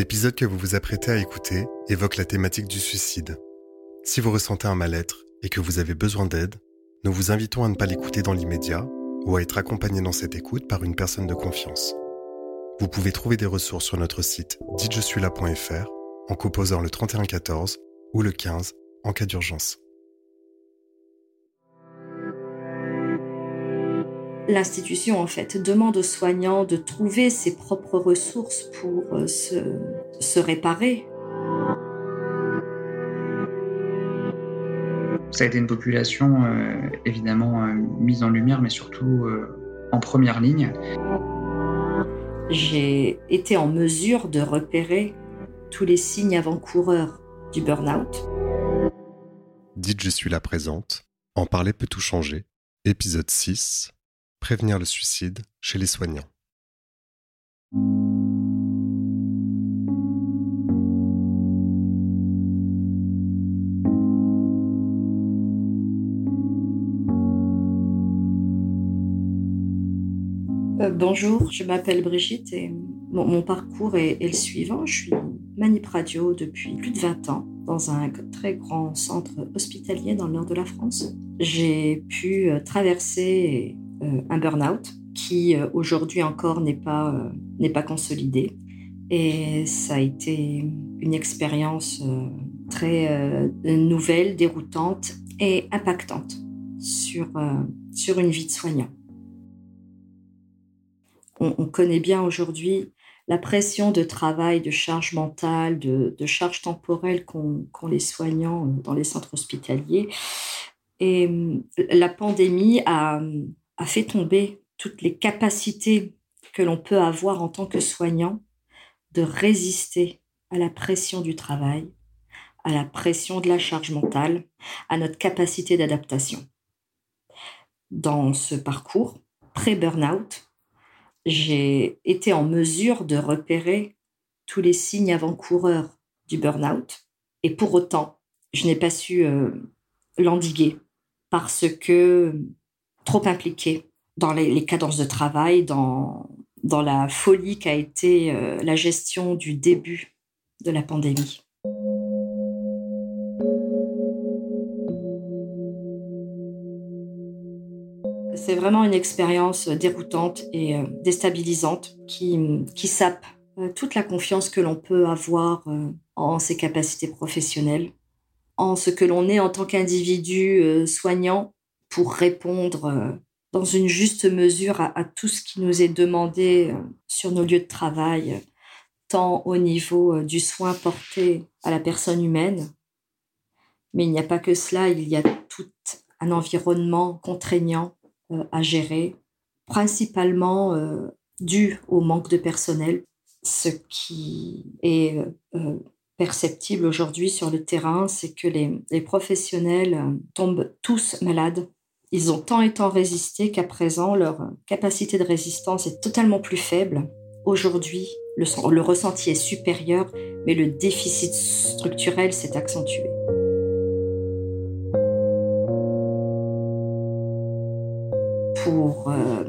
L'épisode que vous vous apprêtez à écouter évoque la thématique du suicide. Si vous ressentez un mal-être et que vous avez besoin d'aide, nous vous invitons à ne pas l'écouter dans l'immédiat ou à être accompagné dans cette écoute par une personne de confiance. Vous pouvez trouver des ressources sur notre site dites-je-suis-là.fr en composant le 3114 ou le 15 en cas d'urgence. L'institution, en fait, demande aux soignants de trouver ses propres ressources pour euh, se, se réparer. Ça a été une population euh, évidemment euh, mise en lumière, mais surtout en première ligne. J'ai été en mesure de repérer tous les signes avant-coureurs du burn-out. Dites Je suis là présente. En parler peut tout changer. Épisode 6. Prévenir le suicide chez les soignants. Euh, bonjour, je m'appelle Brigitte et mon, parcours est, est, le suivant. Je suis manip radio depuis plus de 20 ans dans un très grand centre hospitalier dans le nord de la France. J'ai pu euh, traverser un burn-out qui euh, aujourd'hui encore n'est pas, euh, n'est pas consolidé. Et ça a été une expérience très nouvelle, déroutante et impactante sur, sur une vie de soignant. On, connaît bien aujourd'hui la pression de travail, de charge mentale, de, de charge temporelle qu'ont les soignants dans les centres hospitaliers. Et la pandémie a, a fait tomber toutes les capacités que l'on peut avoir en tant que soignant de résister à la pression du travail, à la pression de la charge mentale, à notre capacité d'adaptation. Dans ce parcours pré-burnout, j'ai été en mesure de repérer tous les signes avant-coureurs du burnout et pour autant, je n'ai pas su euh, l'endiguer parce que trop impliqué dans les, cadences de travail, dans, dans la folie qu'a été euh, la gestion du début de la pandémie. C'est vraiment une expérience déroutante et euh, déstabilisante qui, qui sape euh, toute la confiance que l'on peut avoir en ses capacités professionnelles, en ce que l'on est en tant qu'individu soignant pour répondre euh, dans une juste mesure à, tout ce qui nous est demandé euh, sur nos lieux de travail, tant au niveau euh, du soin porté à la personne humaine. Mais il n'y a pas que cela, il y a tout un environnement contraignant à gérer, principalement dû au manque de personnel, ce qui est perceptible aujourd'hui sur le terrain, c'est que les, professionnels tombent tous malades ils ont tant et tant résisté qu'à présent, leur capacité de résistance est totalement plus faible. Aujourd'hui, le, ressenti est supérieur, mais le déficit structurel s'est accentué. Pour euh,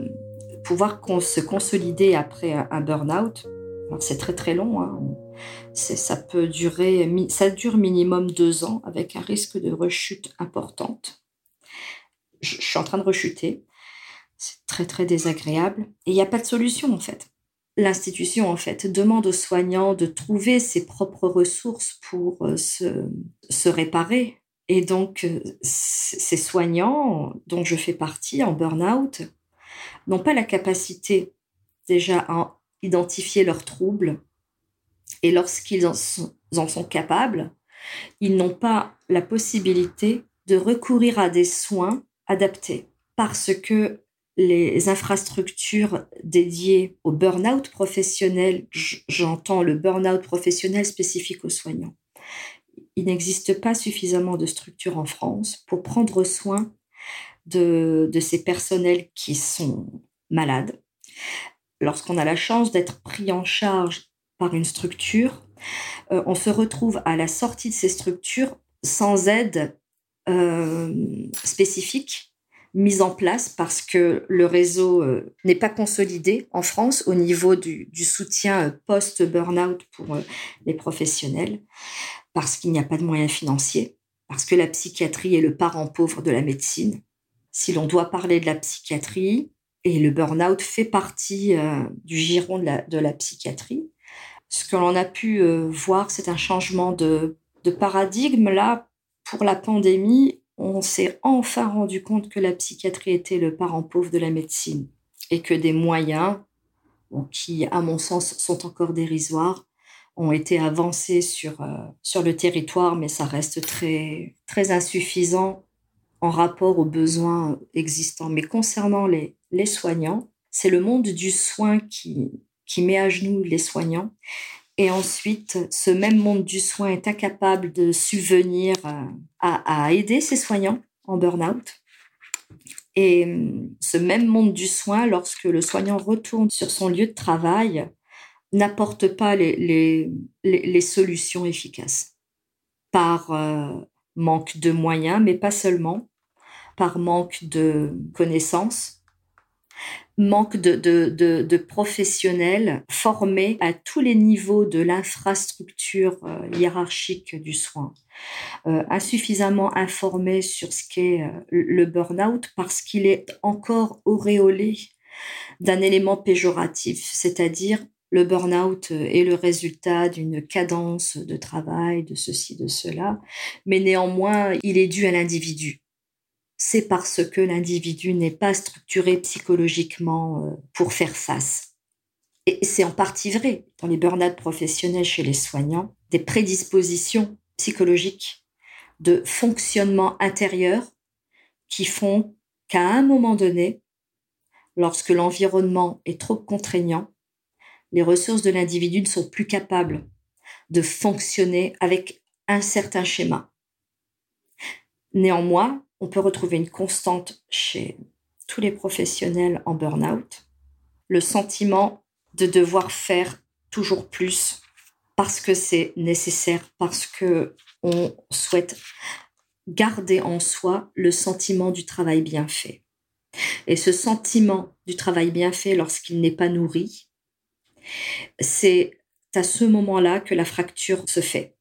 pouvoir se consolider après un burn-out, c'est très très long, hein, ça peut durer, ça dure minimum deux ans avec un risque de rechute importante je, suis en train de rechuter. C'est très, très désagréable. Et il n'y a pas de solution, en fait. L'institution, en fait, demande aux soignants de trouver ses propres ressources pour euh, se, se réparer. Et donc, euh, ces soignants, dont je fais partie en burn-out, n'ont pas la capacité déjà à identifier leurs troubles. Et lorsqu'ils en en sont capables, ils n'ont pas la possibilité de recourir à des soins parce que les infrastructures dédiées au burn-out professionnel, j'entends le burn-out professionnel spécifique aux soignants. Il n'existe pas suffisamment de structures en France pour prendre soin de, de ces personnels qui sont malades. Lorsqu'on a la chance d'être pris en charge par une structure, euh, on se retrouve à la sortie de ces structures sans aide euh, spécifique mise en place parce que le réseau euh, n'est pas consolidé en France au niveau du, soutien euh, post-burnout pour les professionnels, parce qu'il n'y a pas de moyens financiers, parce que la psychiatrie est le parent pauvre de la médecine. Si l'on doit parler de la psychiatrie, et le burn-out fait partie du giron de la, de la, psychiatrie, ce que l'on a pu voir, c'est un changement de, de paradigme là pour la pandémie on s'est enfin rendu compte que la psychiatrie était le parent pauvre de la médecine et que des moyens, qui à mon sens sont encore dérisoires, ont été avancés sur, euh, sur le territoire, mais ça reste très, très insuffisant en rapport aux besoins existants. Mais concernant les, les soignants, c'est le monde du soin qui, qui met à genoux les soignants. Et ensuite, ce même monde du soin est incapable de subvenir euh, à, aider ses soignants en burn-out. Et euh, ce même monde du soin, lorsque le soignant retourne sur son lieu de travail, n'apporte pas les, les, solutions efficaces par euh, manque de moyens, mais pas seulement, par manque de connaissances, manque de, professionnels formés à tous les niveaux de l'infrastructure euh, hiérarchique du soin, euh, insuffisamment informés sur ce qu'est euh, le burn-out parce qu'il est encore auréolé d'un élément péjoratif, c'est-à-dire le burn-out est le résultat d'une cadence de travail, de ceci, de cela, mais néanmoins, il est dû à l'individu c'est parce que l'individu n'est pas structuré psychologiquement euh, pour faire face. Et c'est en partie vrai dans les burn-out professionnels chez les soignants, des prédispositions psychologiques de fonctionnement intérieur qui font qu'à un moment donné, lorsque l'environnement est trop contraignant, les ressources de l'individu ne sont plus capables de fonctionner avec un certain schéma. Néanmoins, on peut retrouver une constante chez tous les professionnels en burn-out, le sentiment de devoir faire toujours plus parce que c'est nécessaire, parce que on souhaite garder en soi le sentiment du travail bien fait. Et ce sentiment du travail bien fait lorsqu'il n'est pas nourri, c'est à ce moment-là que la fracture se fait.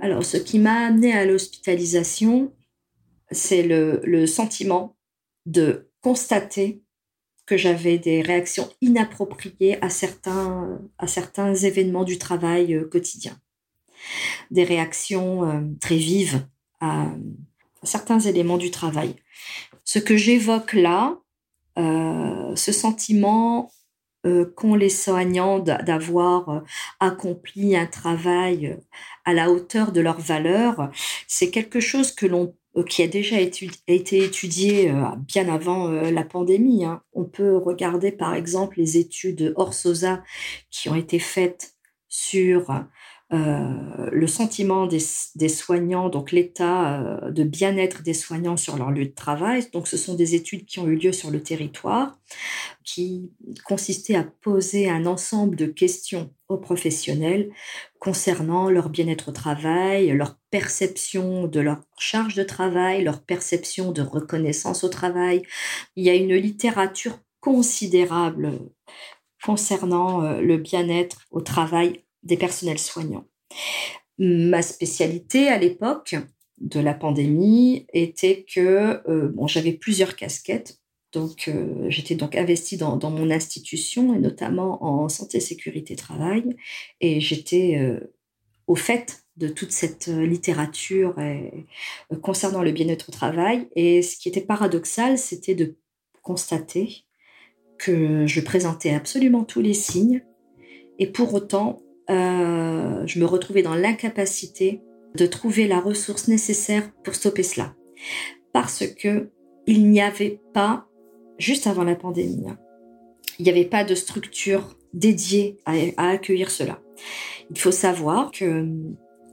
Alors, ce qui m'a amené à l'hospitalisation, c'est le, sentiment de constater que j'avais des réactions inappropriées à certains, à certains événements du travail euh, quotidien. Des réactions euh, très vives à, certains éléments du travail. Ce que j'évoque là, euh, ce sentiment qu'ont les soignants d'avoir euh, accompli un travail euh, à la hauteur de leurs valeurs, c'est quelque chose que l'on qui a déjà été étudié bien avant la pandémie. Hein. On peut regarder par exemple les études Orsosa qui ont été faites sur euh, le sentiment des, soignants, donc l'état euh, de bien-être des soignants sur leur lieu de travail. Donc, ce sont des études qui ont eu lieu sur le territoire, qui consistaient à poser un ensemble de questions aux professionnels concernant leur bien-être au travail, leur perception de leur charge de travail, leur perception de reconnaissance au travail. Il y a une littérature considérable concernant euh, le bien-être au travail des personnels soignants. Ma spécialité à l'époque de la pandémie était que euh, bon, j'avais plusieurs casquettes. Donc, euh, j'étais donc investie dans, mon institution et notamment en santé, sécurité, travail. Et j'étais euh, au fait de toute cette littérature concernant le bien-être au travail. Et ce qui était paradoxal, c'était de constater que je présentais absolument tous les signes. Et pour autant, euh, je me retrouvais dans l'incapacité de trouver la ressource nécessaire pour stopper cela. Parce que il n'y avait pas, juste avant la pandémie, hein, il n'y avait pas de structure dédiée à, accueillir cela. Il faut savoir que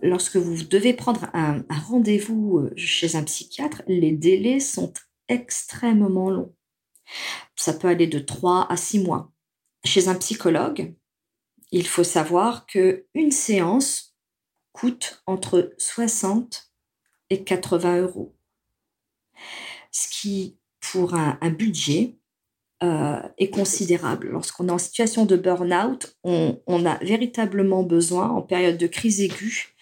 lorsque vous devez prendre un rendez-vous euh, chez un psychiatre, les délais sont extrêmement longs. Ça peut aller de 3 à 6 mois. Chez un psychologue, il faut savoir que une séance coûte entre 60 et 80 euros. Ce qui, pour un, budget, euh, est considérable. Lorsqu'on est en situation de burn-out, on, a véritablement besoin, en période de crise aiguë,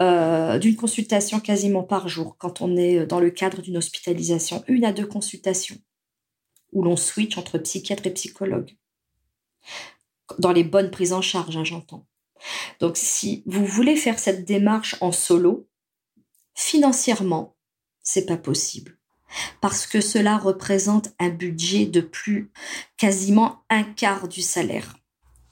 euh, d'une consultation quasiment par jour quand on est dans le cadre d'une hospitalisation, une à deux consultations, où l'on switch entre psychiatre et psychologue. Dans les bonnes prises en charge, hein, j'entends. Donc si vous voulez faire cette démarche en solo, financièrement, c'est pas possible. Parce que cela représente un budget de plus quasiment un quart du salaire.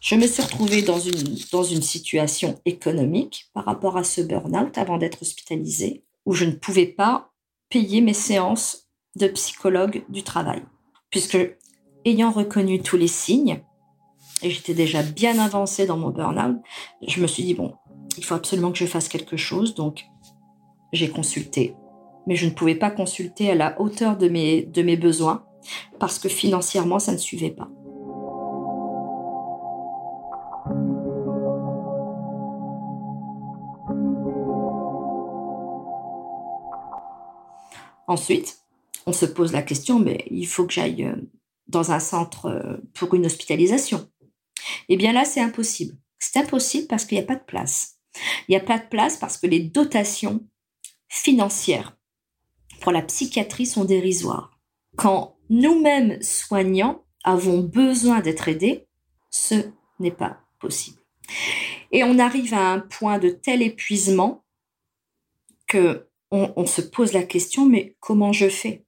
Je me suis retrouvée dans une, dans une situation économique par rapport à ce burn-out avant d'être hospitalisée, où je ne pouvais pas payer mes séances de psychologue du travail. Puisque, ayant reconnu tous les signes, et j'étais déjà bien avancée dans mon burn-out, je me suis dit, bon, il faut absolument que je fasse quelque chose. Donc, j'ai consulté. Mais je ne pouvais pas consulter à la hauteur de mes, de mes besoins parce que financièrement, ça ne suivait pas. Ensuite, on se pose la question, mais il faut que j'aille euh, dans un centre euh, pour une hospitalisation. Eh bien là, c'est impossible. C'est impossible parce qu'il n'y a pas de place. Il n'y a pas de place parce que les dotations financières pour la psychiatrie sont dérisoires. Quand nous-mêmes soignants avons besoin d'être aidés, ce n'est pas possible. Et on arrive à un point de tel épuisement que on, se pose la question, mais comment je fais?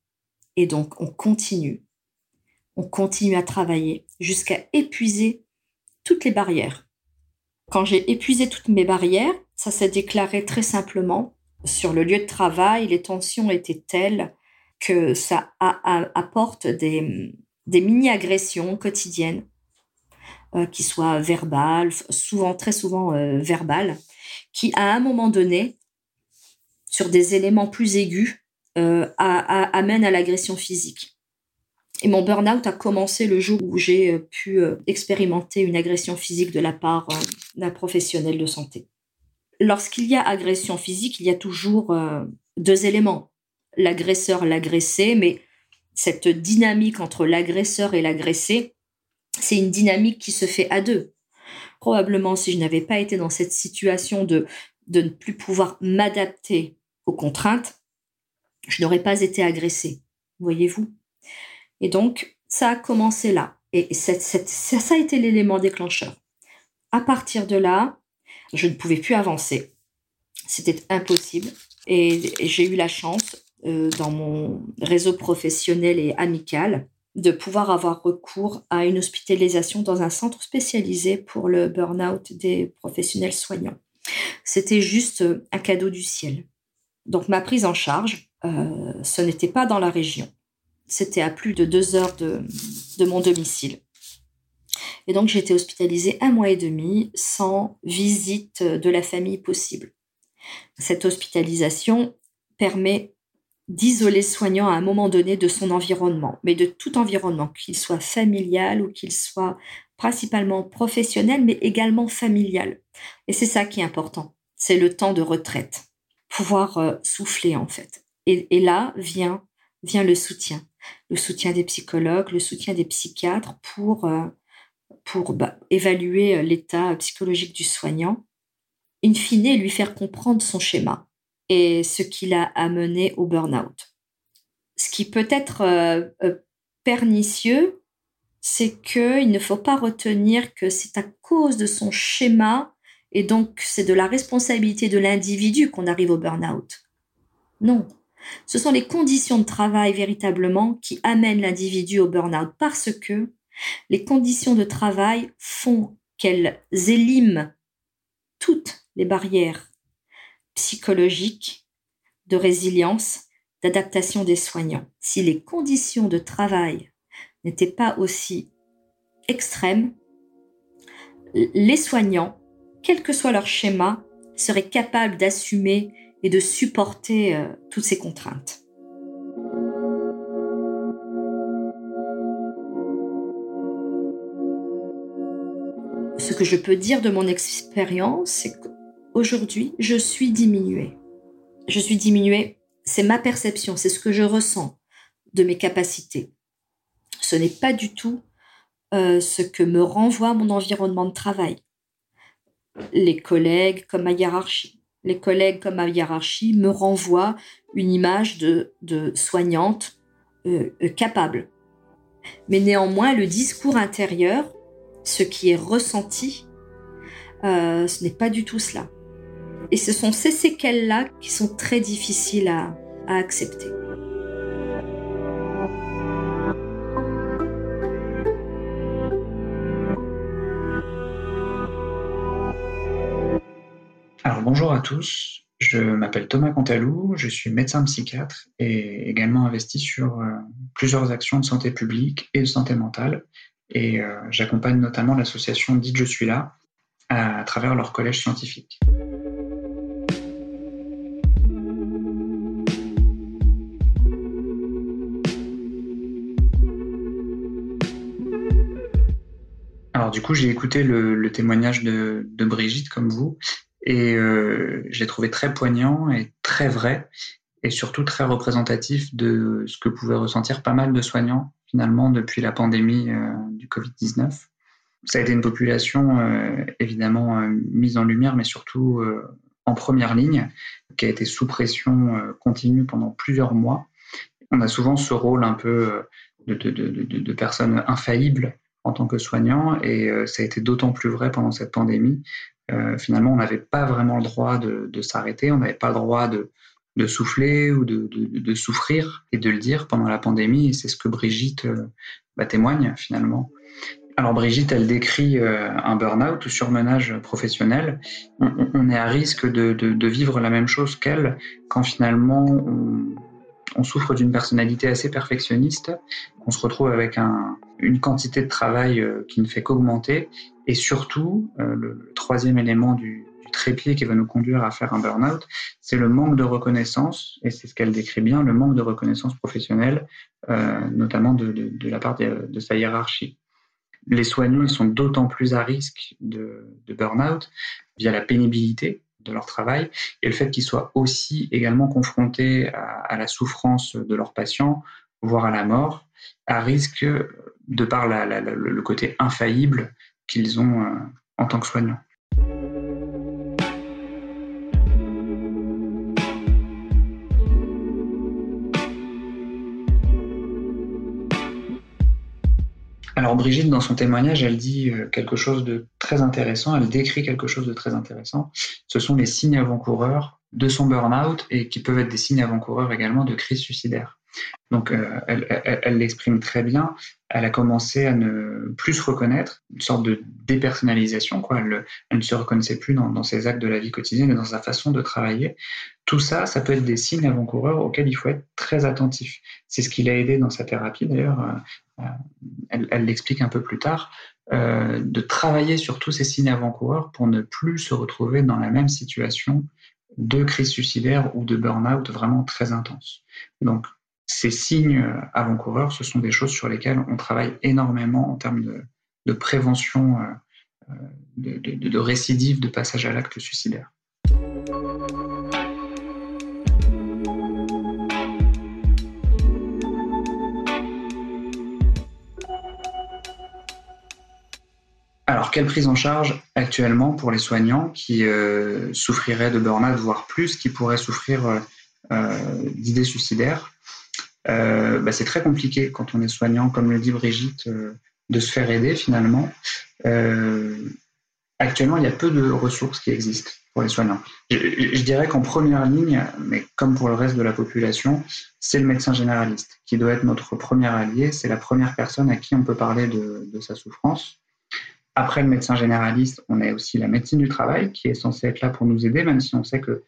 Et donc on continue, on continue à travailler jusqu'à épuiser les barrières. Quand j'ai épuisé toutes mes barrières, ça s'est déclaré très simplement. Sur le lieu de travail, les tensions étaient telles que ça apporte des, mini-agressions quotidiennes, euh, qui soient verbales, souvent, très souvent euh, verbales, qui à un moment donné, sur des éléments plus aigus, euh, amènent à l'agression physique. Et mon burn-out a commencé le jour où j'ai euh, pu euh, expérimenter une agression physique de la part euh, d'un professionnel de santé. Lorsqu'il y a agression physique, il y a toujours deux éléments. L'agresseur, l'agressé, mais cette dynamique entre l'agresseur et l'agressé, c'est une dynamique qui se fait à deux. Probablement, si je n'avais pas été dans cette situation de, de ne plus pouvoir m'adapter aux contraintes, je n'aurais pas été agressée. Voyez-vous? Et donc, ça a commencé là. Et ça, a été l'élément déclencheur. À partir de là, je ne pouvais plus avancer. C'était impossible. Et, j'ai eu la chance, euh, dans mon réseau professionnel et amical, de pouvoir avoir recours à une hospitalisation dans un centre spécialisé pour le burn-out des professionnels soignants. C'était juste un cadeau du ciel. Donc ma prise en charge, euh, ce n'était pas dans la région. C'était à plus de deux heures de, mon domicile. Et donc j'ai été hospitalisée un mois et demi sans visite de la famille possible. Cette hospitalisation permet d'isoler le soignant à un moment donné de son environnement, mais de tout environnement, qu'il soit familial ou qu'il soit principalement professionnel, mais également familial. Et c'est ça qui est important, c'est le temps de retraite, pouvoir euh, souffler en fait. et là vient vient le soutien, le soutien des psychologues, le soutien des psychiatres pour, euh, pour bah, évaluer euh, l'état psychologique du soignant, in fine lui faire comprendre son schéma et ce qui l'a amené au burn-out. Ce qui peut être euh, pernicieux, c'est qu'il ne faut pas retenir que c'est à cause de son schéma et donc c'est de la responsabilité de l'individu qu'on arrive au burn-out. Non, ce sont les conditions de travail véritablement qui amènent l'individu au burn-out parce que les conditions de travail font qu'elles éliment toutes les barrières psychologiques, de résilience, d'adaptation des soignants. Si les conditions de travail n'étaient pas aussi extrêmes, les soignants, quel que soit leur schéma, seraient capables d'assumer et de supporter euh, toutes ces contraintes. Ce que je peux dire de mon expérience, c'est qu'aujourd'hui, je suis diminuée. Je suis diminuée, c'est ma perception, c'est ce que je ressens de mes capacités. Ce n'est pas du tout euh, ce que me renvoie mon environnement de travail, les collègues comme ma hiérarchie. Les collègues comme ma hiérarchie me renvoient une image de, soignante euh, euh, capable. Mais néanmoins, le discours intérieur, ce qui est ressenti, ce n'est pas du tout cela. Et ce sont ces séquelles-là qui sont très difficiles à accepter. Bonjour à tous, je m'appelle Thomas Cantalou, je suis médecin psychiatre et également investi sur euh, plusieurs actions de santé publique et de santé mentale. Et euh, j'accompagne notamment l'association Dites Je suis là à, travers leur collège scientifique. Alors du coup, j'ai écouté le, témoignage de, Brigitte comme vous, et euh, je l'ai trouvé très poignant et très vrai, et surtout très représentatif de ce que pouvaient ressentir pas mal de soignants finalement depuis la pandémie euh, du Covid-19. Ça a été une population euh, évidemment euh, mise en lumière, mais surtout en première ligne, qui a été sous pression continue pendant plusieurs mois. On a souvent ce rôle un peu de, de, de, personnes infaillibles en tant que soignant, et ça a été d'autant plus vrai pendant cette pandémie finalement, on n'avait pas vraiment le droit de, s'arrêter, on n'avait pas le droit de, souffler ou de, souffrir et de le dire pendant la pandémie. C'est ce que Brigitte euh, bah, témoigne finalement. Alors Brigitte, elle décrit euh, un burn-out ou surmenage professionnel. On, est à risque de, vivre la même chose qu'elle quand finalement on, souffre d'une personnalité assez perfectionniste, on se retrouve avec une quantité de travail euh, qui ne fait qu'augmenter, et surtout, euh, le troisième élément du, trépied qui va nous conduire à faire un burn-out, c'est le manque de reconnaissance, et c'est ce qu'elle décrit bien, le manque de reconnaissance professionnelle, euh, notamment de, la part de, sa hiérarchie. Les soignants sont d'autant plus à risque de burn-out via la pénibilité, de leur travail et le fait qu'ils soient aussi également confrontés à, la souffrance de leurs patients, voire à la mort, à risque de par le côté infaillible qu'ils ont euh, en tant que soignants. Alors Brigitte, dans son témoignage, elle dit euh, quelque chose de très intéressant, elle décrit quelque chose de très intéressant. Ce sont les signes avant-coureurs de son burn-out et qui peuvent être des signes avant-coureurs également de crise suicidaire. Donc euh, elle l'exprime très bien. Elle a commencé à ne plus se reconnaître, une sorte de dépersonnalisation. Quoi. Elle, ne se reconnaissait plus dans, ses actes de la vie quotidienne et dans sa façon de travailler. Tout ça, ça peut être des signes avant-coureurs auxquels il faut être très attentif. C'est ce qui l'a aidé dans sa thérapie d'ailleurs. Euh, euh, elle l'explique un peu plus tard. Euh, de travailler sur tous ces signes avant-coureurs pour ne plus se retrouver dans la même situation de crise suicidaire ou de burn-out vraiment très intense. Donc, ces signes avant-coureurs, ce sont des choses sur lesquelles on travaille énormément en termes de, prévention euh, de, de, de récidive de passage à l'acte suicidaire. Alors, quelle prise en charge actuellement pour les soignants qui euh, souffriraient de burn-out, voire plus, qui pourraient souffrir euh, euh, d'idées suicidaires? Bah, C'est très compliqué quand on est soignant, comme le dit Brigitte, de se faire aider finalement. actuellement, il y a peu de ressources qui existent pour les soignants. Je, dirais qu'en première ligne, mais comme pour le reste de la population, c'est le médecin généraliste qui doit être notre premier allié. C'est la première personne à qui on peut parler de sa souffrance. Après le médecin généraliste, on a aussi la médecine du travail qui est censée être là pour nous aider, même si on sait que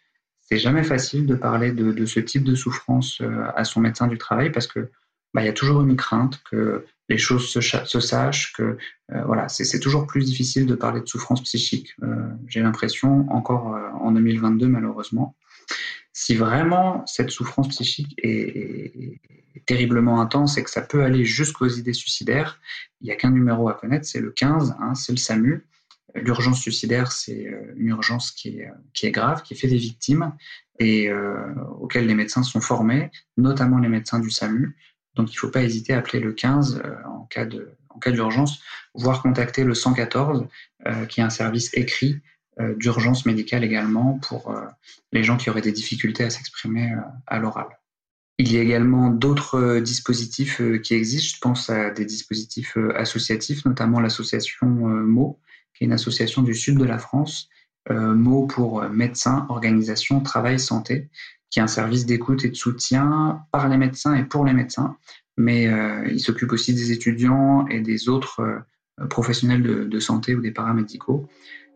c'est jamais facile de parler de, ce type de souffrance euh, à son médecin du travail parce que bah, il y a toujours une crainte que les choses se, sachent, que euh, voilà, c'est toujours plus difficile de parler de souffrance psychique. Euh, j'ai l'impression, encore en 2022 malheureusement. Si vraiment cette souffrance psychique est, terriblement intense et que ça peut aller jusqu'aux idées suicidaires, il n'y a qu'un numéro à connaître, c'est le 15, hein, c'est le SAMU. L'urgence suicidaire, c'est une urgence qui est, qui est grave, qui fait des victimes et euh, auxquelles les médecins sont formés, notamment les médecins du SAMU. Donc il ne faut pas hésiter à appeler le 15 en cas d'urgence, voire contacter le 114, qui est un service écrit d'urgence médicale également pour les gens qui auraient des difficultés à s'exprimer à l'oral. Il y a également d'autres euh, dispositifs euh, qui existent. Je pense à des dispositifs euh, associatifs, notamment l'association MO, une association du sud de la France, MO pour médecins, organisation, travail, santé, qui est un service d'écoute et de soutien par les médecins et pour les médecins. Mais il s'occupe aussi des étudiants et des autres professionnels de, santé ou des paramédicaux,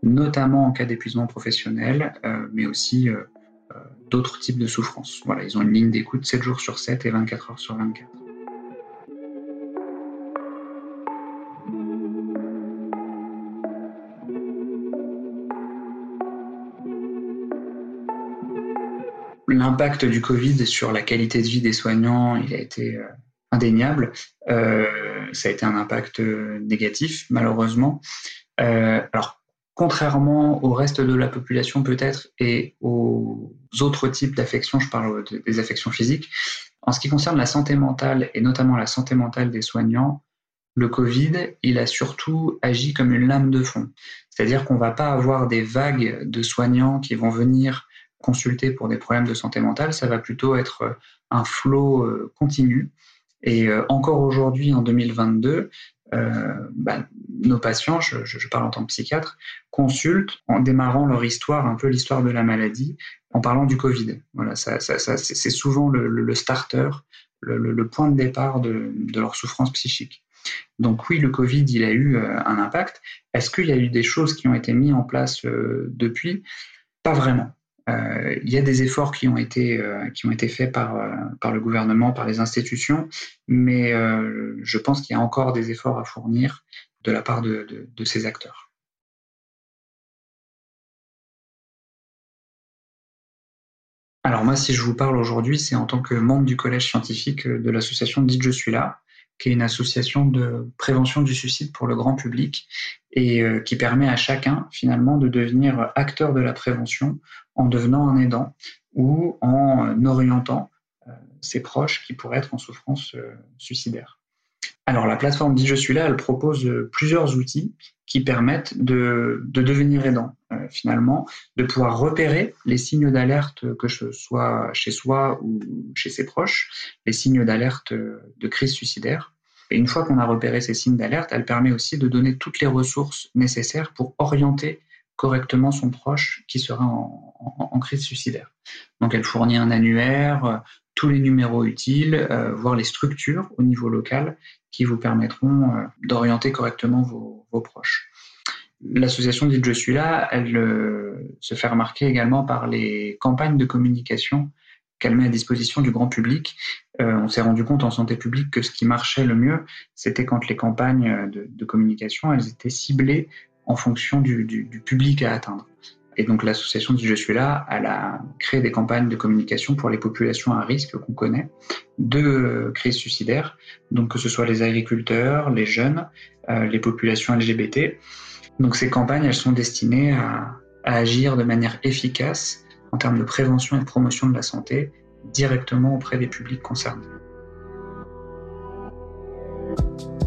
notamment en cas d'épuisement professionnel, mais aussi euh, d'autres types de souffrances. Voilà, ils ont une ligne d'écoute 7 jours sur 7 et 24 heures sur 24. L'impact du Covid sur la qualité de vie des soignants, il a été euh, indéniable. Euh, ça a été un impact négatif, malheureusement. alors, contrairement au reste de la population peut-être et aux autres types d'affections, je parle des affections physiques, en ce qui concerne la santé mentale et notamment la santé mentale des soignants, le Covid, il a surtout agi comme une lame de fond. C'est-à-dire qu'on ne va pas avoir des vagues de soignants qui vont venir consulter pour des problèmes de santé mentale, ça va plutôt être un flot euh, continu. Et euh, encore aujourd'hui, en 2022, euh, bah, nos patients, je, parle en tant que psychiatre, consultent en démarrant leur histoire, un peu l'histoire de la maladie, en parlant du Covid. Voilà, ça, c'est souvent le, starter, le, point de départ de, leur souffrance psychique. Donc oui, le Covid, il a eu euh, un impact. Est-ce qu'il y a eu des choses qui ont été mises en place euh, depuis? Pas vraiment. Euh, il y a des efforts qui ont été, euh, qui ont été faits par, euh, par le gouvernement, par les institutions, mais je pense qu'il y a encore des efforts à fournir de la part de, de, de ces acteurs. Alors moi, si je vous parle aujourd'hui, c'est en tant que membre du collège scientifique de l'association Dites Je suis là, qui est une association de prévention du suicide pour le grand public et euh, qui permet à chacun finalement de devenir acteur de la prévention en devenant un aidant ou en orientant euh, ses proches qui pourraient être en souffrance euh, suicidaire. Alors la plateforme Dit Je suis là, elle propose plusieurs outils qui permettent de, de devenir aidant finalement, de pouvoir repérer les signes d'alerte que ce soit chez soi ou chez ses proches, les signes d'alerte de crise suicidaire. Et une fois qu'on a repéré ces signes d'alerte, elle permet aussi de donner toutes les ressources nécessaires pour orienter correctement son proche qui sera en, crise suicidaire. Donc elle fournit un annuaire, euh, tous les numéros utiles, euh, voire les structures au niveau local qui vous permettront euh, d'orienter correctement vos, proches. L'association Dites Je suis là, elle se fait remarquer également par les campagnes de communication qu'elle met à disposition du grand public. Euh, on s'est rendu compte en santé publique que ce qui marchait le mieux, c'était quand les campagnes de, communication, elles étaient ciblées en fonction du, public à atteindre. Et donc l'association dit Je suis là, elle a créé des campagnes de communication pour les populations à risque qu'on connaît de crise suicidaire, donc que ce soit les agriculteurs, les jeunes, euh, les populations LGBT. Donc ces campagnes, elles sont destinées à agir de manière efficace en termes de prévention et de promotion de la santé directement auprès des publics concernés.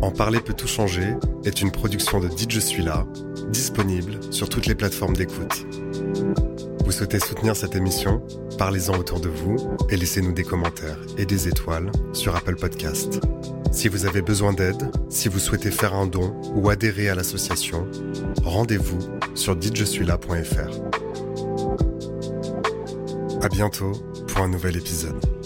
En parler peut tout changer est une production de Dit Je suis là, disponible sur toutes les plateformes d'écoute. Vous souhaitez soutenir cette émission? Parlez-en autour de vous et laissez-nous des commentaires et des étoiles sur Apple Podcast. Si vous avez besoin d'aide, si vous souhaitez faire un don ou adhérer à l'association, rendez-vous sur ditjesuis-là.fr. À bientôt pour un nouvel épisode.